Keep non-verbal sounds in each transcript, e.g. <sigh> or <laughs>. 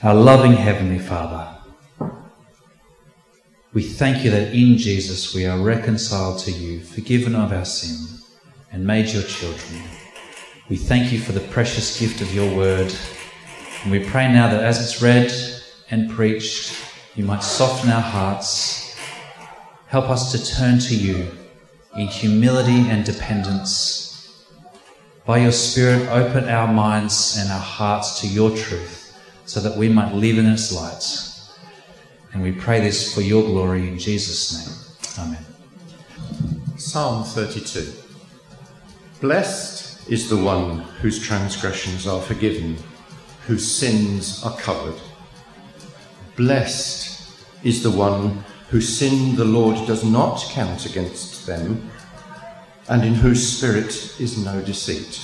Our loving Heavenly Father, we thank you that in Jesus we are reconciled to you, forgiven of our sin, and made your children. We thank you for the precious gift of your word, and we pray now that as it's read and preached, you might soften our hearts, help us to turn to you in humility and dependence. By your Spirit, open our minds and our hearts to your truth so that we might live in its light. And we pray this for your glory in Jesus' name. Amen. Psalm 32 Blessed is the one whose transgressions are forgiven, whose sins are covered. Blessed is the one whose sin the Lord does not count against them, and in whose spirit is no deceit.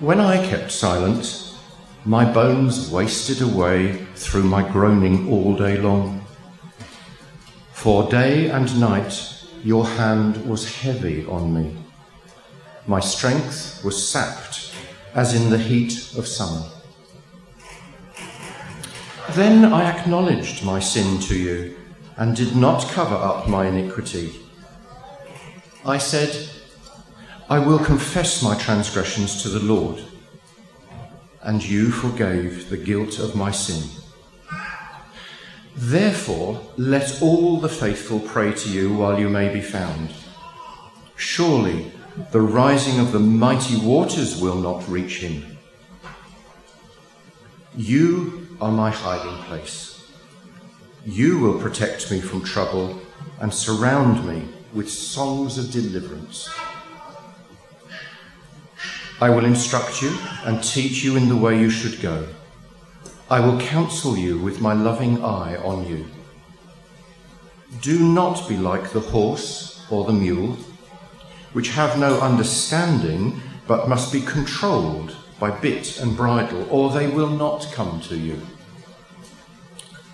When I kept silent, my bones wasted away through my groaning all day long. For day and night your hand was heavy on me. My strength was sapped as in the heat of summer. Then I acknowledged my sin to you and did not cover up my iniquity. I said, I will confess my transgressions to the Lord and you forgave the guilt of my sin. Therefore, let all the faithful pray to you while you may be found. Surely the rising of the mighty waters will not reach him. You are my hiding place. You will protect me from trouble and surround me with songs of deliverance. I will instruct you and teach you in the way you should go. I will counsel you with my loving eye on you. Do not be like the horse or the mule, which have no understanding but must be controlled by bit and bridle, or they will not come to you.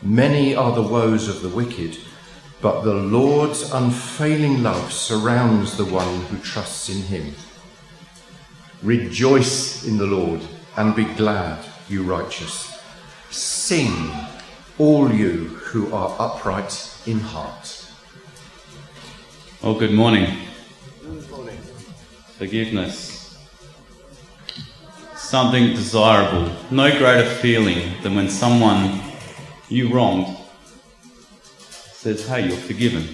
Many are the woes of the wicked, but the Lord's unfailing love surrounds the one who trusts in him. Rejoice in the Lord and be glad, you righteous. Sing, all you who are upright in heart. Oh, good morning. Good morning. Forgiveness. Something desirable. No greater feeling than when someone you wronged says, Hey, you're forgiven.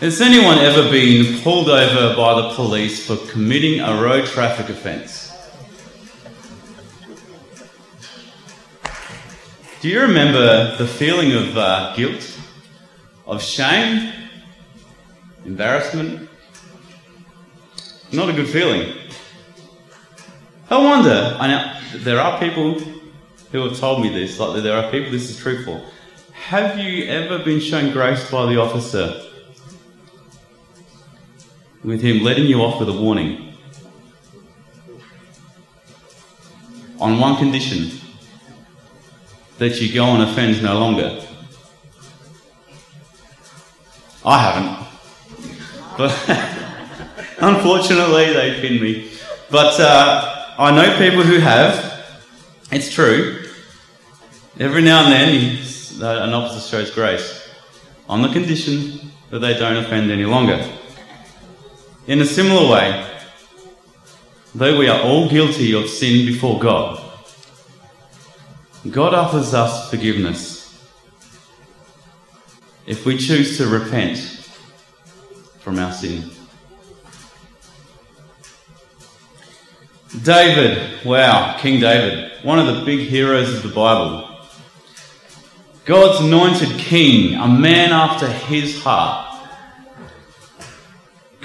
Has anyone ever been pulled over by the police for committing a road traffic offence? Do you remember the feeling of uh, guilt, of shame, embarrassment? Not a good feeling. I wonder, I know there are people who have told me this, like there are people this is true for. Have you ever been shown grace by the officer with him letting you off with a warning. On one condition that you go and offend no longer. I haven't. But <laughs> unfortunately, they pinned me. But uh, I know people who have. It's true. Every now and then, an officer shows grace on the condition that they don't offend any longer. In a similar way, though we are all guilty of sin before God, God offers us forgiveness if we choose to repent from our sin. David, wow, King David, one of the big heroes of the Bible. God's anointed king, a man after his heart.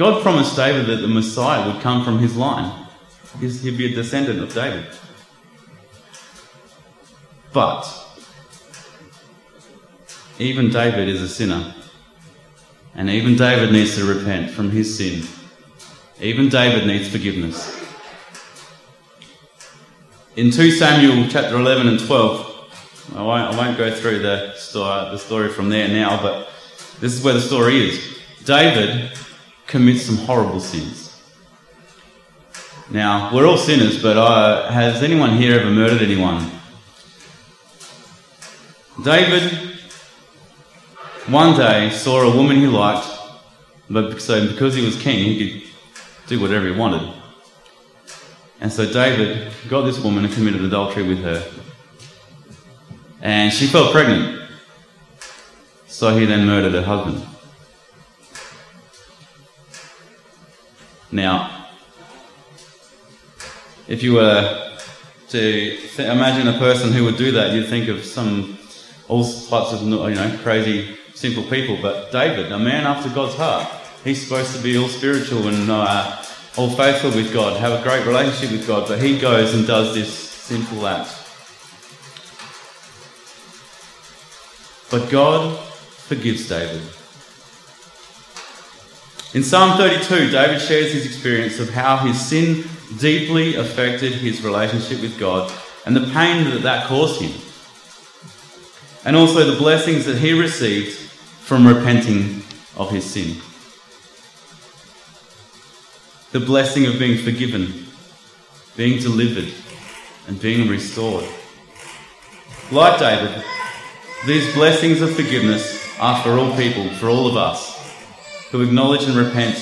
God promised David that the Messiah would come from his line. He'd be a descendant of David. But even David is a sinner. And even David needs to repent from his sin. Even David needs forgiveness. In 2 Samuel chapter 11 and 12, I won't, go through the story from there now, but this is where the story is. David commits some horrible sins. Now, we're all sinners, but uh, has anyone here ever murdered anyone? David one day saw a woman he liked, but so because he was king, he could do whatever he wanted. And so David got this woman and committed adultery with her. And she fell pregnant. So he then murdered her husband. Now, if you were to imagine a person who would do that, you'd think of some all types of you know crazy simple people. But David, a man after God's heart, he's supposed to be all spiritual and uh, all faithful with God, have a great relationship with God. But he goes and does this simple act. But God forgives David. In Psalm 32, David shares his experience of how his sin deeply affected his relationship with God and the pain that that caused him. And also the blessings that he received from repenting of his sin. The blessing of being forgiven, being delivered, and being restored. Like David, these blessings of forgiveness are for all people, for all of us, who acknowledge and repent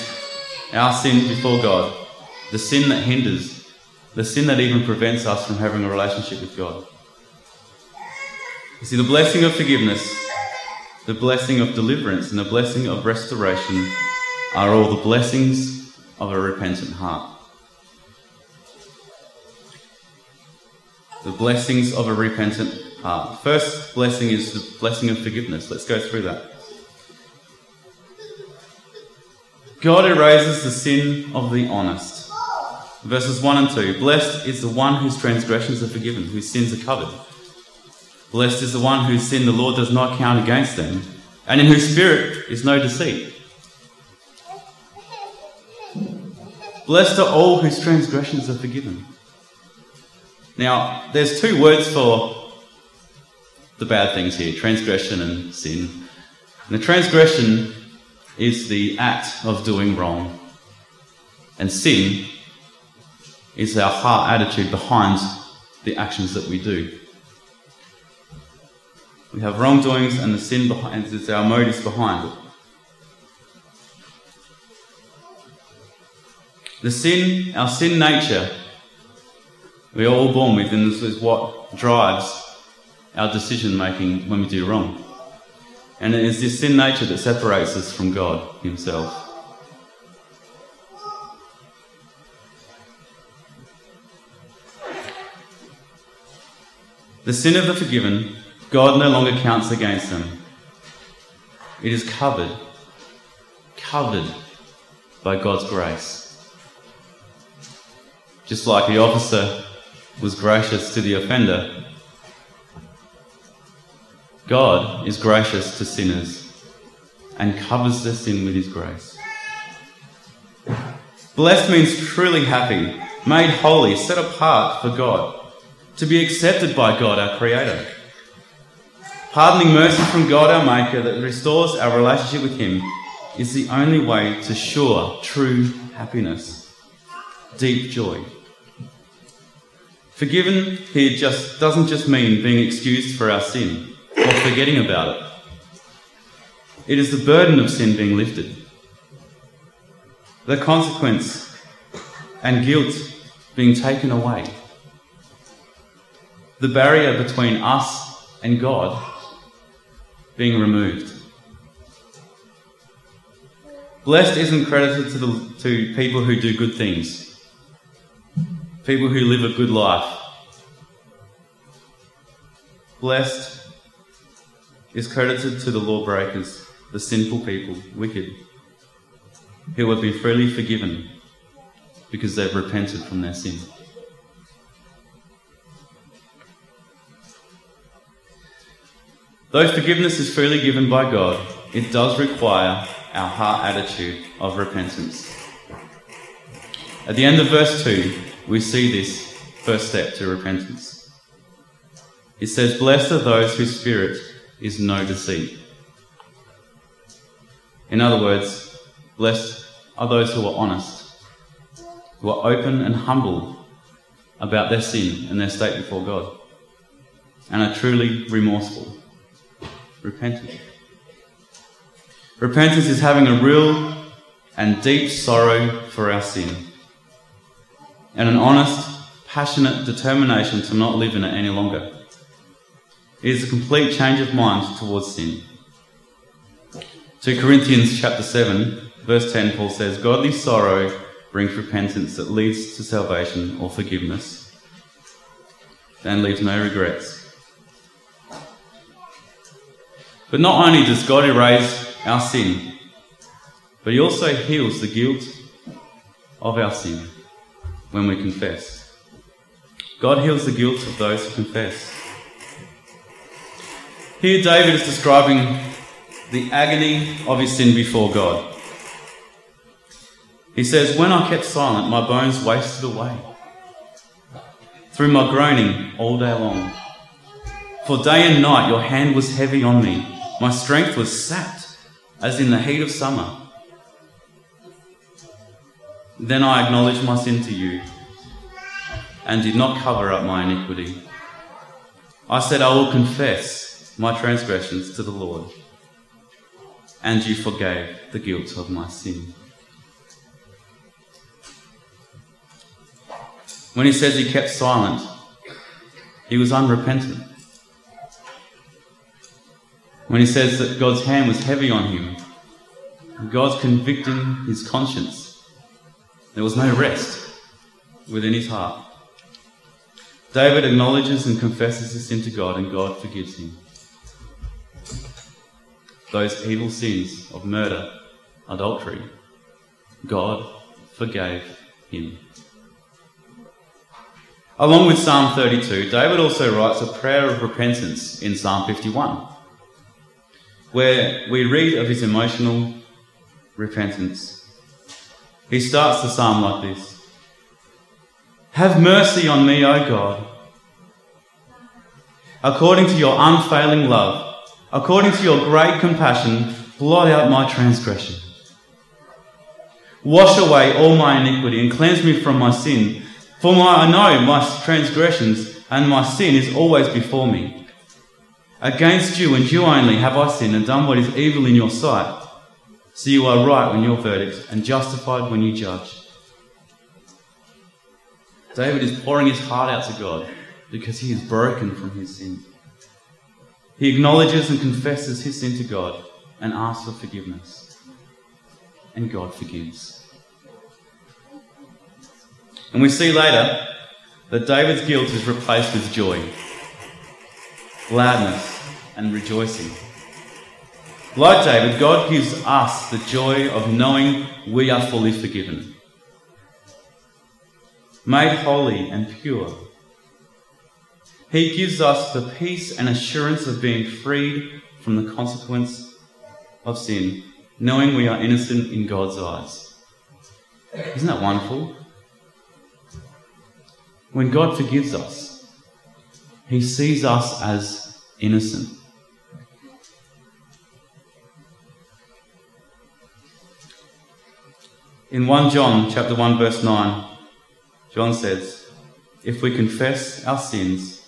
our sin before God, the sin that hinders, the sin that even prevents us from having a relationship with God. You see, the blessing of forgiveness, the blessing of deliverance, and the blessing of restoration are all the blessings of a repentant heart. The blessings of a repentant heart. First blessing is the blessing of forgiveness. Let's go through that. God erases the sin of the honest. Verses 1 and 2 Blessed is the one whose transgressions are forgiven, whose sins are covered. Blessed is the one whose sin the Lord does not count against them, and in whose spirit is no deceit. Blessed are all whose transgressions are forgiven. Now, there's two words for the bad things here transgression and sin. And the transgression is the act of doing wrong, and sin is our heart attitude behind the actions that we do. We have wrongdoings, and the sin behind is our motives behind it. The sin, our sin nature, we are all born with, and this is what drives our decision making when we do wrong. And it is this sin nature that separates us from God Himself. The sin of the forgiven, God no longer counts against them. It is covered, covered by God's grace. Just like the officer was gracious to the offender, God is gracious to sinners and covers their sin with his grace. Blessed means truly happy, made holy, set apart for God, to be accepted by God, our Creator. Pardoning mercy from God, our Maker, that restores our relationship with Him, is the only way to sure, true happiness, deep joy. Forgiven here just doesn't just mean being excused for our sin or forgetting about it. It is the burden of sin being lifted. The consequence and guilt being taken away. The barrier between us and God being removed. Blessed isn't credited to, the, to people who do good things, people who live a good life. Blessed is credited to the lawbreakers, the sinful people, wicked, who have been freely forgiven because they've repented from their sin. Though forgiveness is freely given by God, it does require our heart attitude of repentance. At the end of verse 2, we see this first step to repentance. It says, Blessed are those whose spirit is no deceit. In other words, blessed are those who are honest, who are open and humble about their sin and their state before God, and are truly remorseful, repentant. Repentance is having a real and deep sorrow for our sin, and an honest, passionate determination to not live in it any longer. It is a complete change of mind towards sin. 2 Corinthians chapter 7, verse 10, Paul says, Godly sorrow brings repentance that leads to salvation or forgiveness and leaves no regrets. But not only does God erase our sin, but He also heals the guilt of our sin when we confess. God heals the guilt of those who confess. Here, David is describing the agony of his sin before God. He says, When I kept silent, my bones wasted away through my groaning all day long. For day and night your hand was heavy on me. My strength was sapped as in the heat of summer. Then I acknowledged my sin to you and did not cover up my iniquity. I said, I will confess my transgressions to the Lord, and you forgave the guilt of my sin. When he says he kept silent, he was unrepentant. When he says that God's hand was heavy on him, God's convicting his conscience, there was no rest within his heart. David acknowledges and confesses his sin to God, and God forgives him. Those evil sins of murder, adultery, God forgave him. Along with Psalm 32, David also writes a prayer of repentance in Psalm 51, where we read of his emotional repentance. He starts the psalm like this Have mercy on me, O God, according to your unfailing love, according to your great compassion, blot out my transgression. Wash away all my iniquity and cleanse me from my sin. For my, I know my transgressions and my sin is always before me. Against you and you only have I sinned and done what is evil in your sight. So you are right when your verdict and justified when you judge. David is pouring his heart out to God because he is broken from his sin. He acknowledges and confesses his sin to God and asks for forgiveness. And God forgives. And we see later that David's guilt is replaced with joy, gladness, and rejoicing. Like David, God gives us the joy of knowing we are fully forgiven, made holy and pure. He gives us the peace and assurance of being freed from the consequence of sin, knowing we are innocent in God's eyes. Isn't that wonderful? When God forgives us, He sees us as innocent. In 1 John chapter 1 verse 9, John says, If we confess our sins,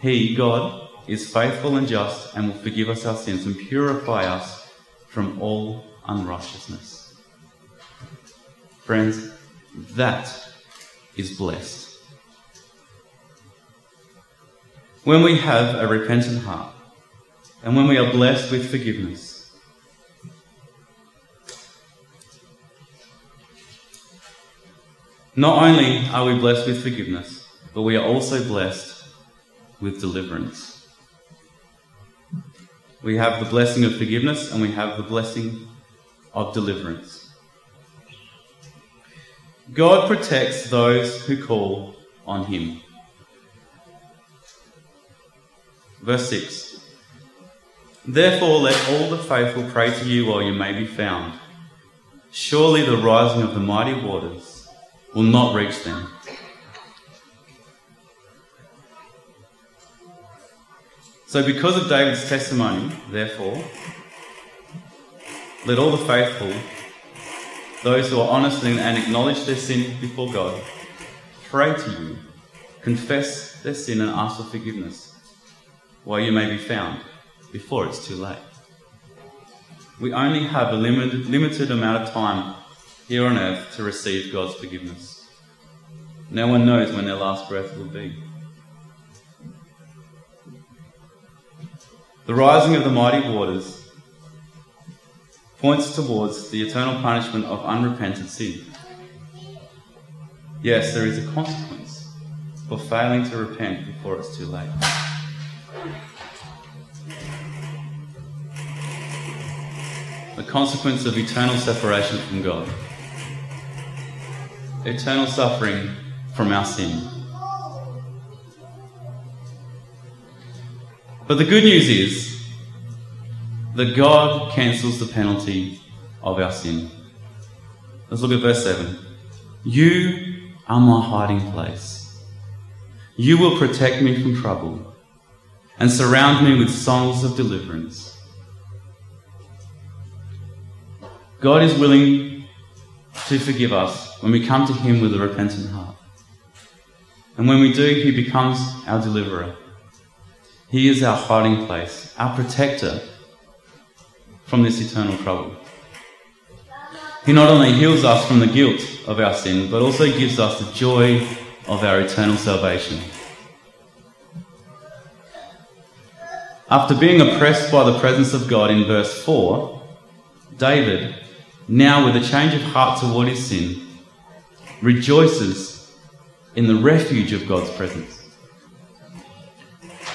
he, God, is faithful and just and will forgive us our sins and purify us from all unrighteousness. Friends, that is blessed. When we have a repentant heart and when we are blessed with forgiveness, Not only are we blessed with forgiveness, but we are also blessed with deliverance. We have the blessing of forgiveness and we have the blessing of deliverance. God protects those who call on Him. Verse 6 Therefore, let all the faithful pray to you while you may be found. Surely the rising of the mighty waters will not reach them. So, because of David's testimony, therefore, let all the faithful those who are honest and acknowledge their sin before God, pray to you, confess their sin and ask for forgiveness, while you may be found before it's too late. We only have a limited, limited amount of time here on earth to receive God's forgiveness. No one knows when their last breath will be. The rising of the mighty waters points towards the eternal punishment of unrepentant sin. Yes, there is a consequence for failing to repent before it's too late. The consequence of eternal separation from God, eternal suffering from our sin. But the good news is that God cancels the penalty of our sin. Let's look at verse 7. You are my hiding place. You will protect me from trouble and surround me with songs of deliverance. God is willing to forgive us when we come to Him with a repentant heart. And when we do, He becomes our deliverer. He is our hiding place, our protector from this eternal trouble. He not only heals us from the guilt of our sin, but also gives us the joy of our eternal salvation. After being oppressed by the presence of God in verse 4, David, now with a change of heart toward his sin, rejoices in the refuge of God's presence.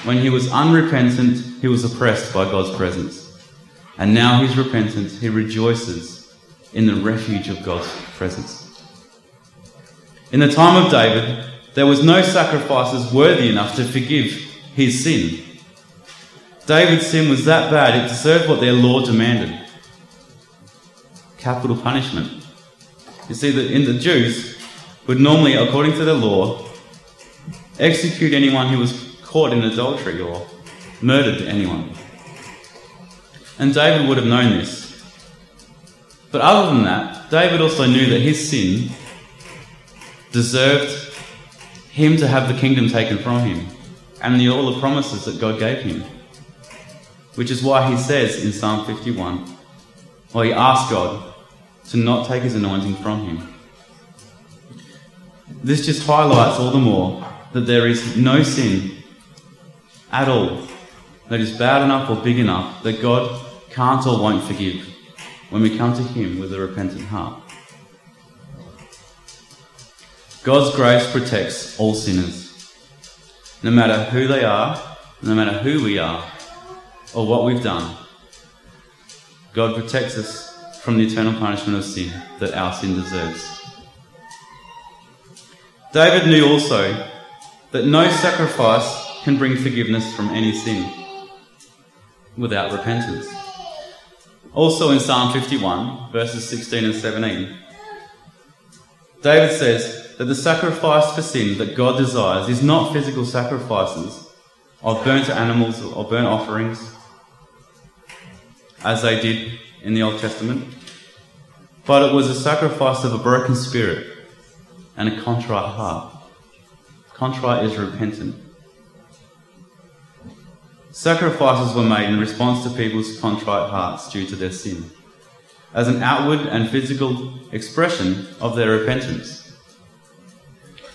When he was unrepentant, he was oppressed by God's presence. And now he's repentant, he rejoices in the refuge of God's presence. In the time of David, there was no sacrifices worthy enough to forgive his sin. David's sin was that bad, it deserved what their law demanded capital punishment. You see, that in the Jews would normally, according to the law, execute anyone who was caught in adultery or murdered anyone. And David would have known this. But other than that, David also knew that his sin deserved him to have the kingdom taken from him and the, all the promises that God gave him. Which is why he says in Psalm 51, well, he asked God to not take his anointing from him. This just highlights all the more that there is no sin at all that is bad enough or big enough that God can't or won't forgive when we come to Him with a repentant heart. God's grace protects all sinners, no matter who they are, no matter who we are, or what we've done. God protects us from the eternal punishment of sin that our sin deserves. David knew also that no sacrifice can bring forgiveness from any sin without repentance. Also in Psalm 51, verses 16 and 17, David says that the sacrifice for sin that God desires is not physical sacrifices of burnt animals or burnt offerings, as they did in the Old Testament, but it was a sacrifice of a broken spirit and a contrite heart. Contrite is repentant. Sacrifices were made in response to people's contrite hearts due to their sin, as an outward and physical expression of their repentance.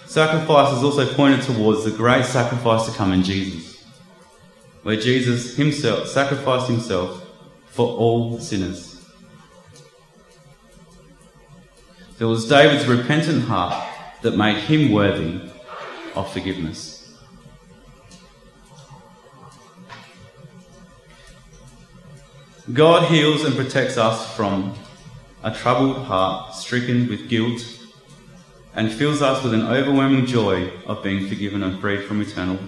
Sacrifices also pointed towards the great sacrifice to come in Jesus, where Jesus himself sacrificed himself for all sinners. It was David's repentant heart that made him worthy of forgiveness. God heals and protects us from a troubled heart stricken with guilt and fills us with an overwhelming joy of being forgiven and freed from eternal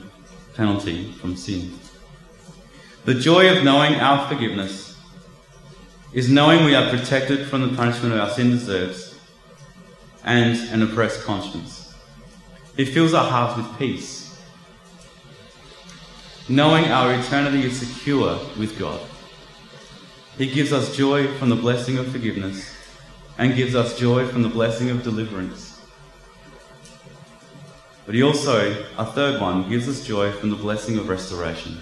penalty from sin. The joy of knowing our forgiveness is knowing we are protected from the punishment our sin deserves and an oppressed conscience. It fills our hearts with peace, knowing our eternity is secure with God. He gives us joy from the blessing of forgiveness and gives us joy from the blessing of deliverance. But he also, a third one, gives us joy from the blessing of restoration.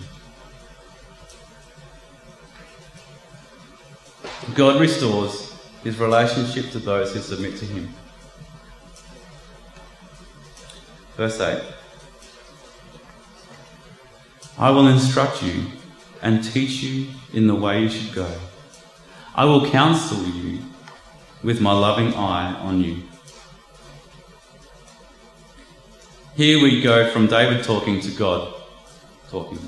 God restores his relationship to those who submit to him. Verse 8 I will instruct you and teach you in the way you should go. I will counsel you with my loving eye on you. Here we go from David talking to God talking.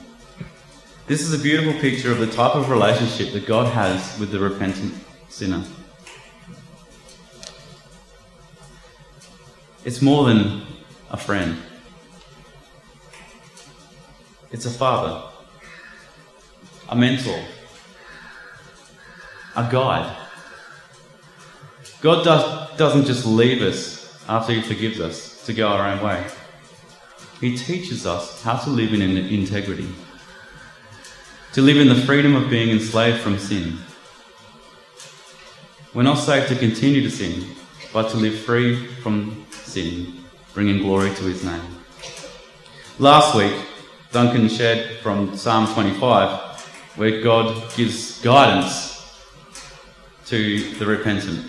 This is a beautiful picture of the type of relationship that God has with the repentant sinner. It's more than a friend. It's a father, a mentor, a guide. God does, doesn't just leave us after He forgives us to go our own way. He teaches us how to live in integrity to live in the freedom of being enslaved from sin. We're not saved to continue to sin, but to live free from sin, bringing glory to his name. Last week, Duncan shared from Psalm 25, where God gives guidance to the repentant.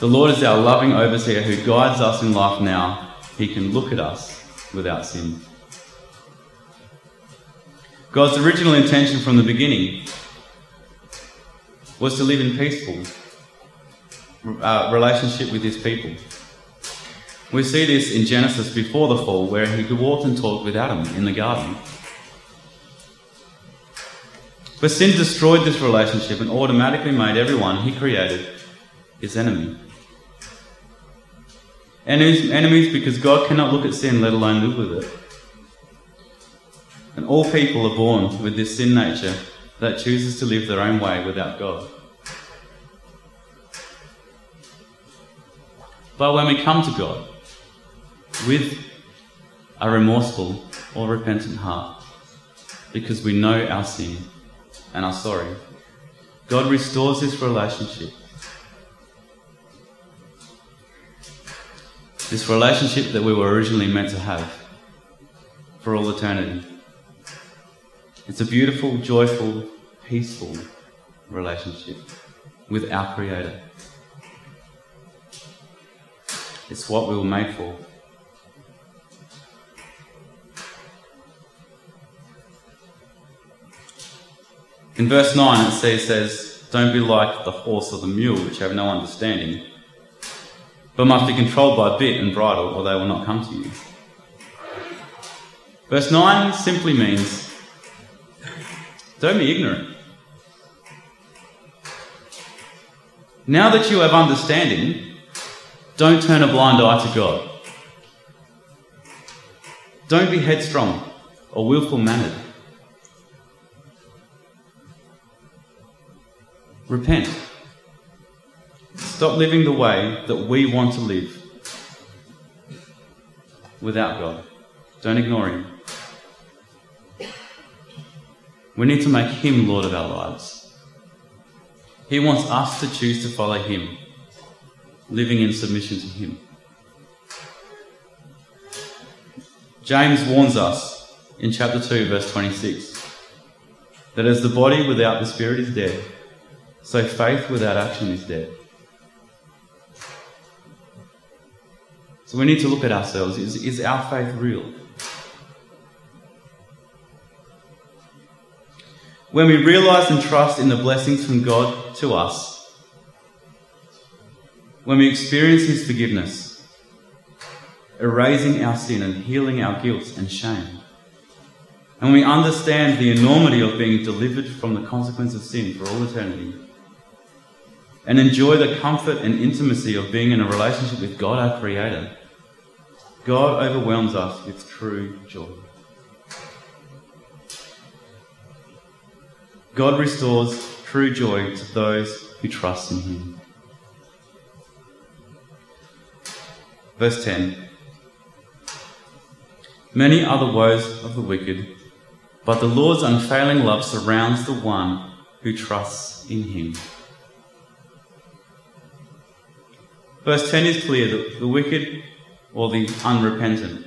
The Lord is our loving overseer who guides us in life now. He can look at us without sin. God's original intention from the beginning was to live in peaceful uh, relationship with his people. We see this in Genesis before the fall, where he walked and talked with Adam in the garden. But sin destroyed this relationship and automatically made everyone he created his enemy. Enemies, enemies because God cannot look at sin, let alone live with it. And all people are born with this sin nature that chooses to live their own way without God. But when we come to God with a remorseful or repentant heart, because we know our sin and are sorry, God restores this relationship. This relationship that we were originally meant to have for all eternity. It's a beautiful, joyful, peaceful relationship with our Creator. It's what we were made for. In verse 9 it says, Don't be like the horse or the mule, which have no understanding, but must be controlled by bit and bridle, or they will not come to you. Verse 9 simply means don't be ignorant. Now that you have understanding, don't turn a blind eye to God. Don't be headstrong or willful mannered. Repent. Stop living the way that we want to live without God. Don't ignore Him. We need to make Him Lord of our lives. He wants us to choose to follow Him, living in submission to Him. James warns us in chapter 2, verse 26, that as the body without the spirit is dead, so faith without action is dead. So we need to look at ourselves. Is, is our faith real? when we realize and trust in the blessings from God to us, when we experience His forgiveness, erasing our sin and healing our guilt and shame, and we understand the enormity of being delivered from the consequence of sin for all eternity, and enjoy the comfort and intimacy of being in a relationship with God our Creator, God overwhelms us with true joy. God restores true joy to those who trust in Him. Verse 10 Many are the woes of the wicked, but the Lord's unfailing love surrounds the one who trusts in Him. Verse 10 is clear that the wicked or the unrepentant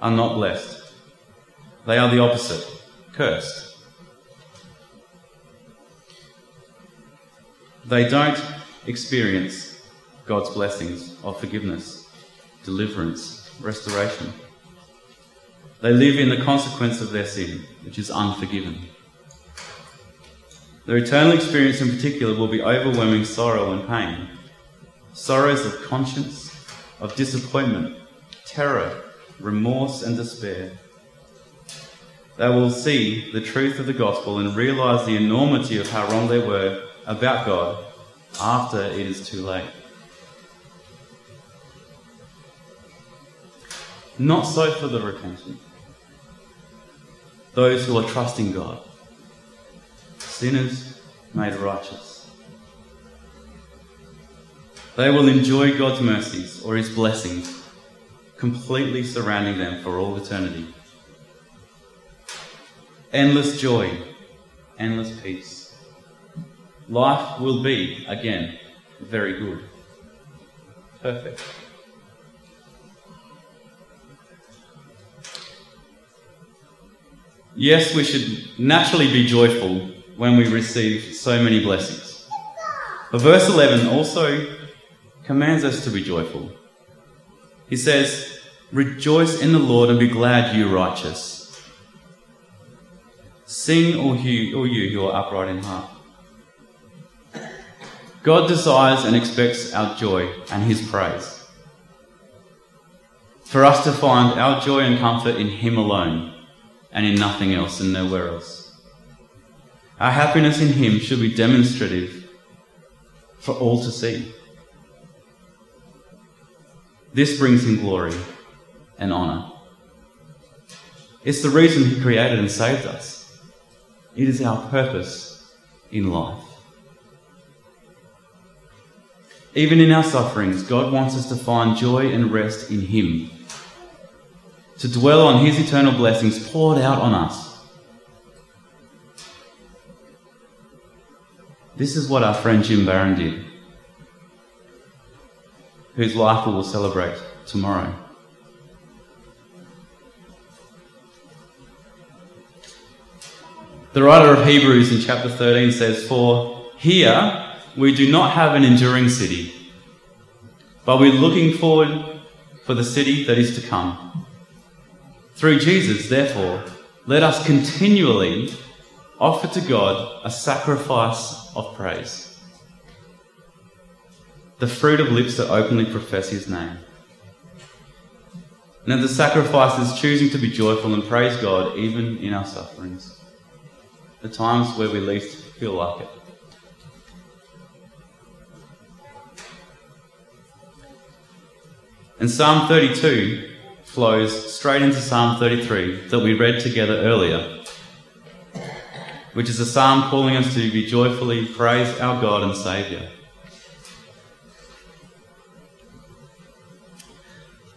are not blessed. They are the opposite, cursed. They don't experience God's blessings of forgiveness, deliverance, restoration. They live in the consequence of their sin, which is unforgiven. Their eternal experience in particular will be overwhelming sorrow and pain. Sorrows of conscience, of disappointment, terror, remorse, and despair. They will see the truth of the gospel and realize the enormity of how wrong they were about God after it is too late. Not so for the repentant, those who are trusting God, sinners made righteous. They will enjoy God's mercies or His blessings, completely surrounding them for all eternity. Endless joy, endless peace. Life will be, again, very good. Perfect. Yes, we should naturally be joyful when we receive so many blessings. But verse 11 also commands us to be joyful. He says, Rejoice in the Lord and be glad, you righteous. Sing, all you, who are upright in heart. God desires and expects our joy and His praise. For us to find our joy and comfort in Him alone and in nothing else and nowhere else. Our happiness in Him should be demonstrative for all to see. This brings Him glory and honour. It's the reason He created and saved us. It is our purpose in life. Even in our sufferings, God wants us to find joy and rest in Him, to dwell on His eternal blessings poured out on us. This is what our friend Jim Barron did, whose life we will celebrate tomorrow. The writer of Hebrews in chapter 13 says, For here we do not have an enduring city, but we're looking forward for the city that is to come. Through Jesus, therefore, let us continually offer to God a sacrifice of praise, the fruit of lips that openly profess His name. And the sacrifice is choosing to be joyful and praise God even in our sufferings the times where we least feel like it. And Psalm 32 flows straight into Psalm 33 that we read together earlier, which is a psalm calling us to be joyfully praise our God and Saviour.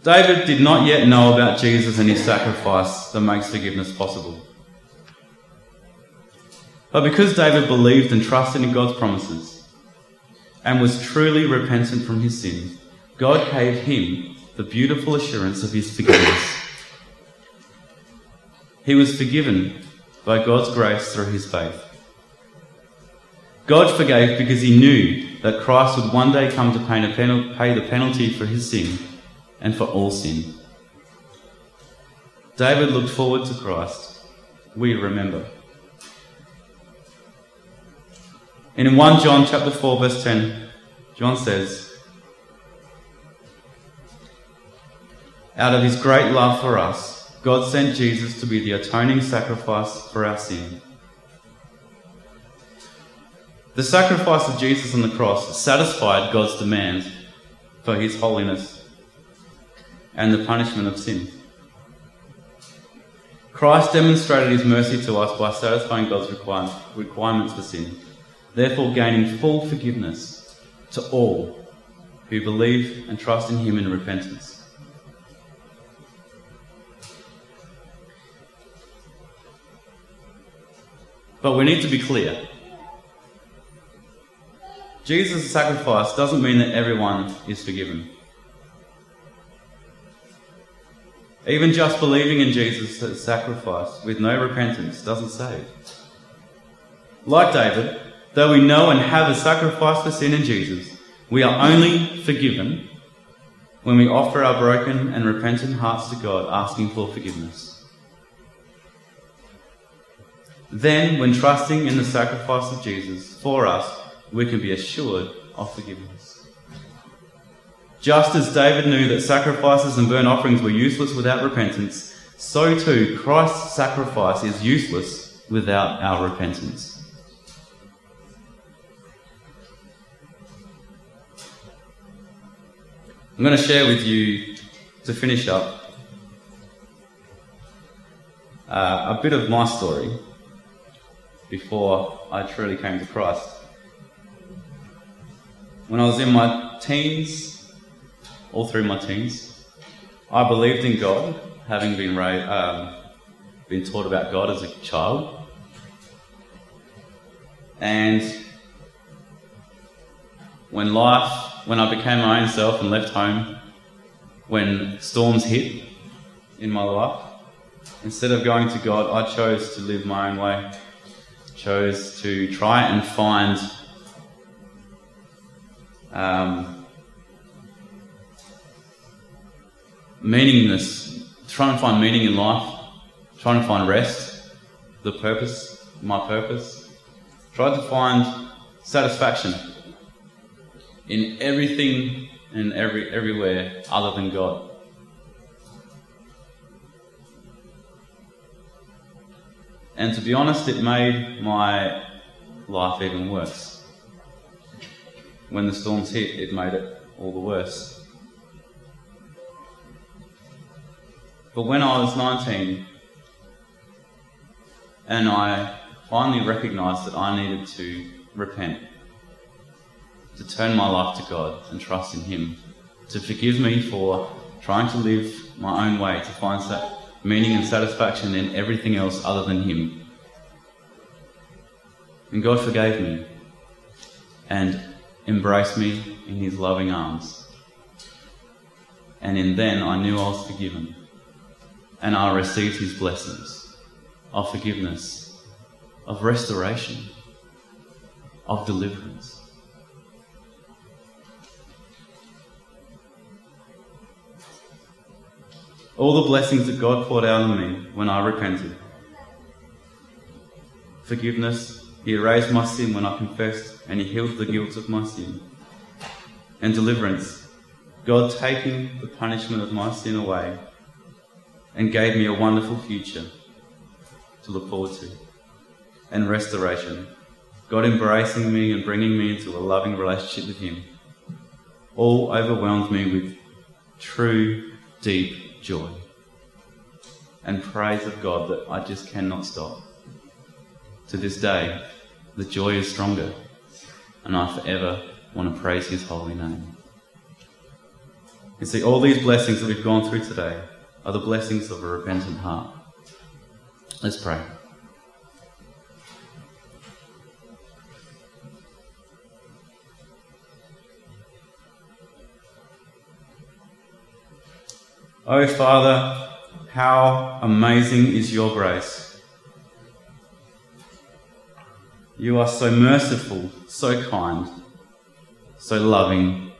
David did not yet know about Jesus and his sacrifice that makes forgiveness possible. But because David believed and trusted in God's promises and was truly repentant from his sins, God gave him the beautiful assurance of his forgiveness. He was forgiven by God's grace through his faith. God forgave because he knew that Christ would one day come to pay, the penalty for his sin and for all sin. David looked forward to Christ. We remember. And in 1 John chapter 4 verse 10, John says, Out of his great love for us, God sent Jesus to be the atoning sacrifice for our sin. The sacrifice of Jesus on the cross satisfied God's demand for his holiness and the punishment of sin. Christ demonstrated his mercy to us by satisfying God's requirements for sin therefore gaining full forgiveness to all who believe and trust in him in repentance. But we need to be clear. Jesus' sacrifice doesn't mean that everyone is forgiven. Even just believing in Jesus' sacrifice with no repentance doesn't save. Like David, though we know and have a sacrifice for sin in Jesus, we are only forgiven when we offer our broken and repentant hearts to God, asking for forgiveness. Then, when trusting in the sacrifice of Jesus for us, we can be assured of forgiveness. Just as David knew that sacrifices and burnt offerings were useless without repentance, so too Christ's sacrifice is useless without our repentance. I'm going to share with you, to finish up, uh, a bit of my story before I truly came to Christ. When I was in my teens, all through my teens, I believed in God, having been raised, um, been taught about God as a child, and when life when I became my own self and left home, when storms hit in my life, instead of going to God, I chose to live my own way. Chose to try and find um, meaningless, trying to find meaning in life, trying to find rest, the purpose, my purpose. Tried to find satisfaction in everything and every everywhere other than God. And to be honest, it made my life even worse. When the storms hit, it made it all the worse. But when I was 19 and I finally recognized that I needed to repent to turn my life to God and trust in Him, to forgive me for trying to live my own way, to find meaning and satisfaction in everything else other than Him. And God forgave me and embraced me in His loving arms. And in then I knew I was forgiven, and I received His blessings of forgiveness, of restoration, of deliverance. all the blessings that God poured out on me when I repented. Forgiveness, He erased my sin when I confessed, and He healed the guilt of my sin. And deliverance, God taking the punishment of my sin away and gave me a wonderful future to look forward to. And restoration, God embracing me and bringing me into a loving relationship with Him, all overwhelmed me with true, deep joy and praise of God that I just cannot stop. To this day, the joy is stronger, and I forever want to praise His holy name. You see, all these blessings that we've gone through today are the blessings of a repentant heart. Let's pray. Oh, Father, how amazing is your grace. You are so merciful, so kind, so loving,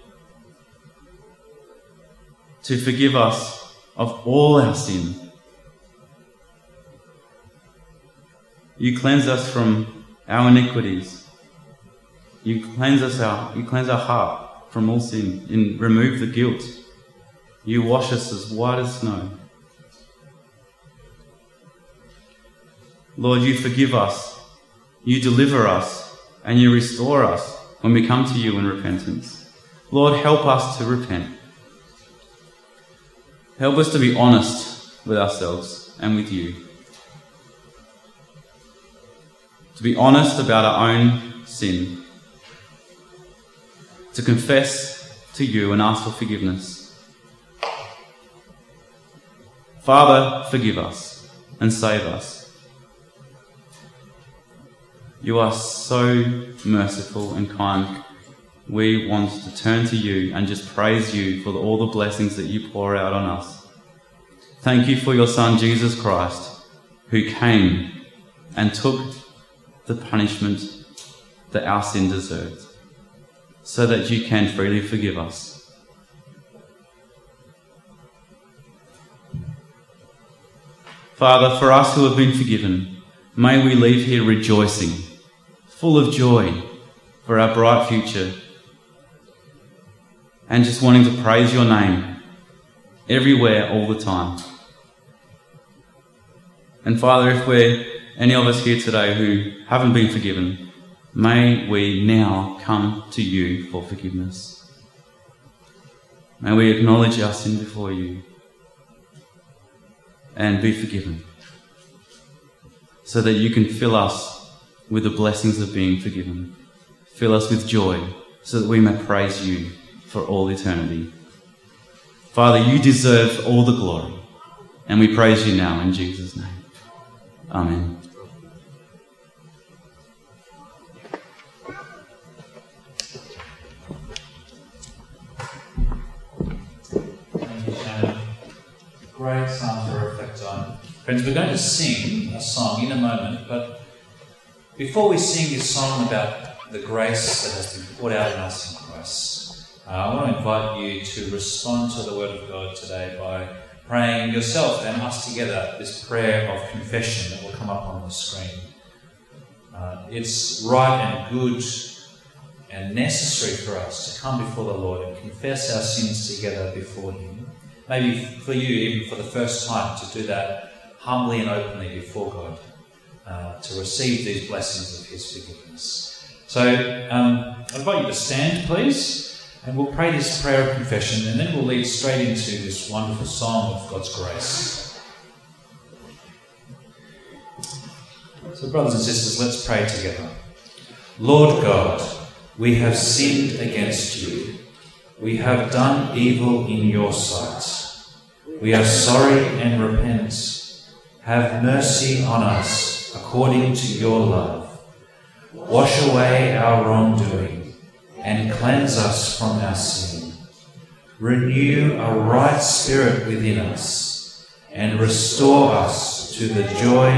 to forgive us of all our sin. You cleanse us from our iniquities. You cleanse us our, you cleanse our heart from all sin and remove the guilt. You wash us as white as snow. Lord, you forgive us, you deliver us, and you restore us when we come to you in repentance. Lord, help us to repent. Help us to be honest with ourselves and with you. To be honest about our own sin. To confess to you and ask for forgiveness. Father, forgive us and save us. You are so merciful and kind we want to turn to you and just praise you for all the blessings that you pour out on us. Thank you for your Son, Jesus Christ, who came and took the punishment that our sin deserved, so that you can freely forgive us. Father, for us who have been forgiven, may we leave here rejoicing, full of joy for our bright future, and just wanting to praise your name everywhere, all the time. And Father, if we're any of us here today who haven't been forgiven, may we now come to you for forgiveness. May we acknowledge our sin before you and be forgiven so that you can fill us with the blessings of being forgiven. Fill us with joy so that we may praise you for all eternity. Father, you deserve all the glory, and we praise you now in Jesus' name. Amen. Great psalm to reflect on. Friends, we're going to sing a song in a moment, but before we sing this song about the grace that has been poured out on us in Christ, uh, I want to invite you to respond to the Word of God today by praying yourself and us together this prayer of confession that will come up on the screen. Uh, it's right and good and necessary for us to come before the Lord and confess our sins together before Him. Maybe for you, even for the first time, to do that humbly and openly before God, uh, to receive these blessings of His forgiveness. So um, I invite you to stand, please. And we'll pray this prayer of confession, and then we'll lead straight into this wonderful song of God's grace. So, brothers and sisters, let's pray together. Lord God, we have sinned against you. We have done evil in your sight. We are sorry and repent. Have mercy on us according to your love. Wash away our wrongdoing and cleanse us from our sin. Renew a right spirit within us and restore us to the joy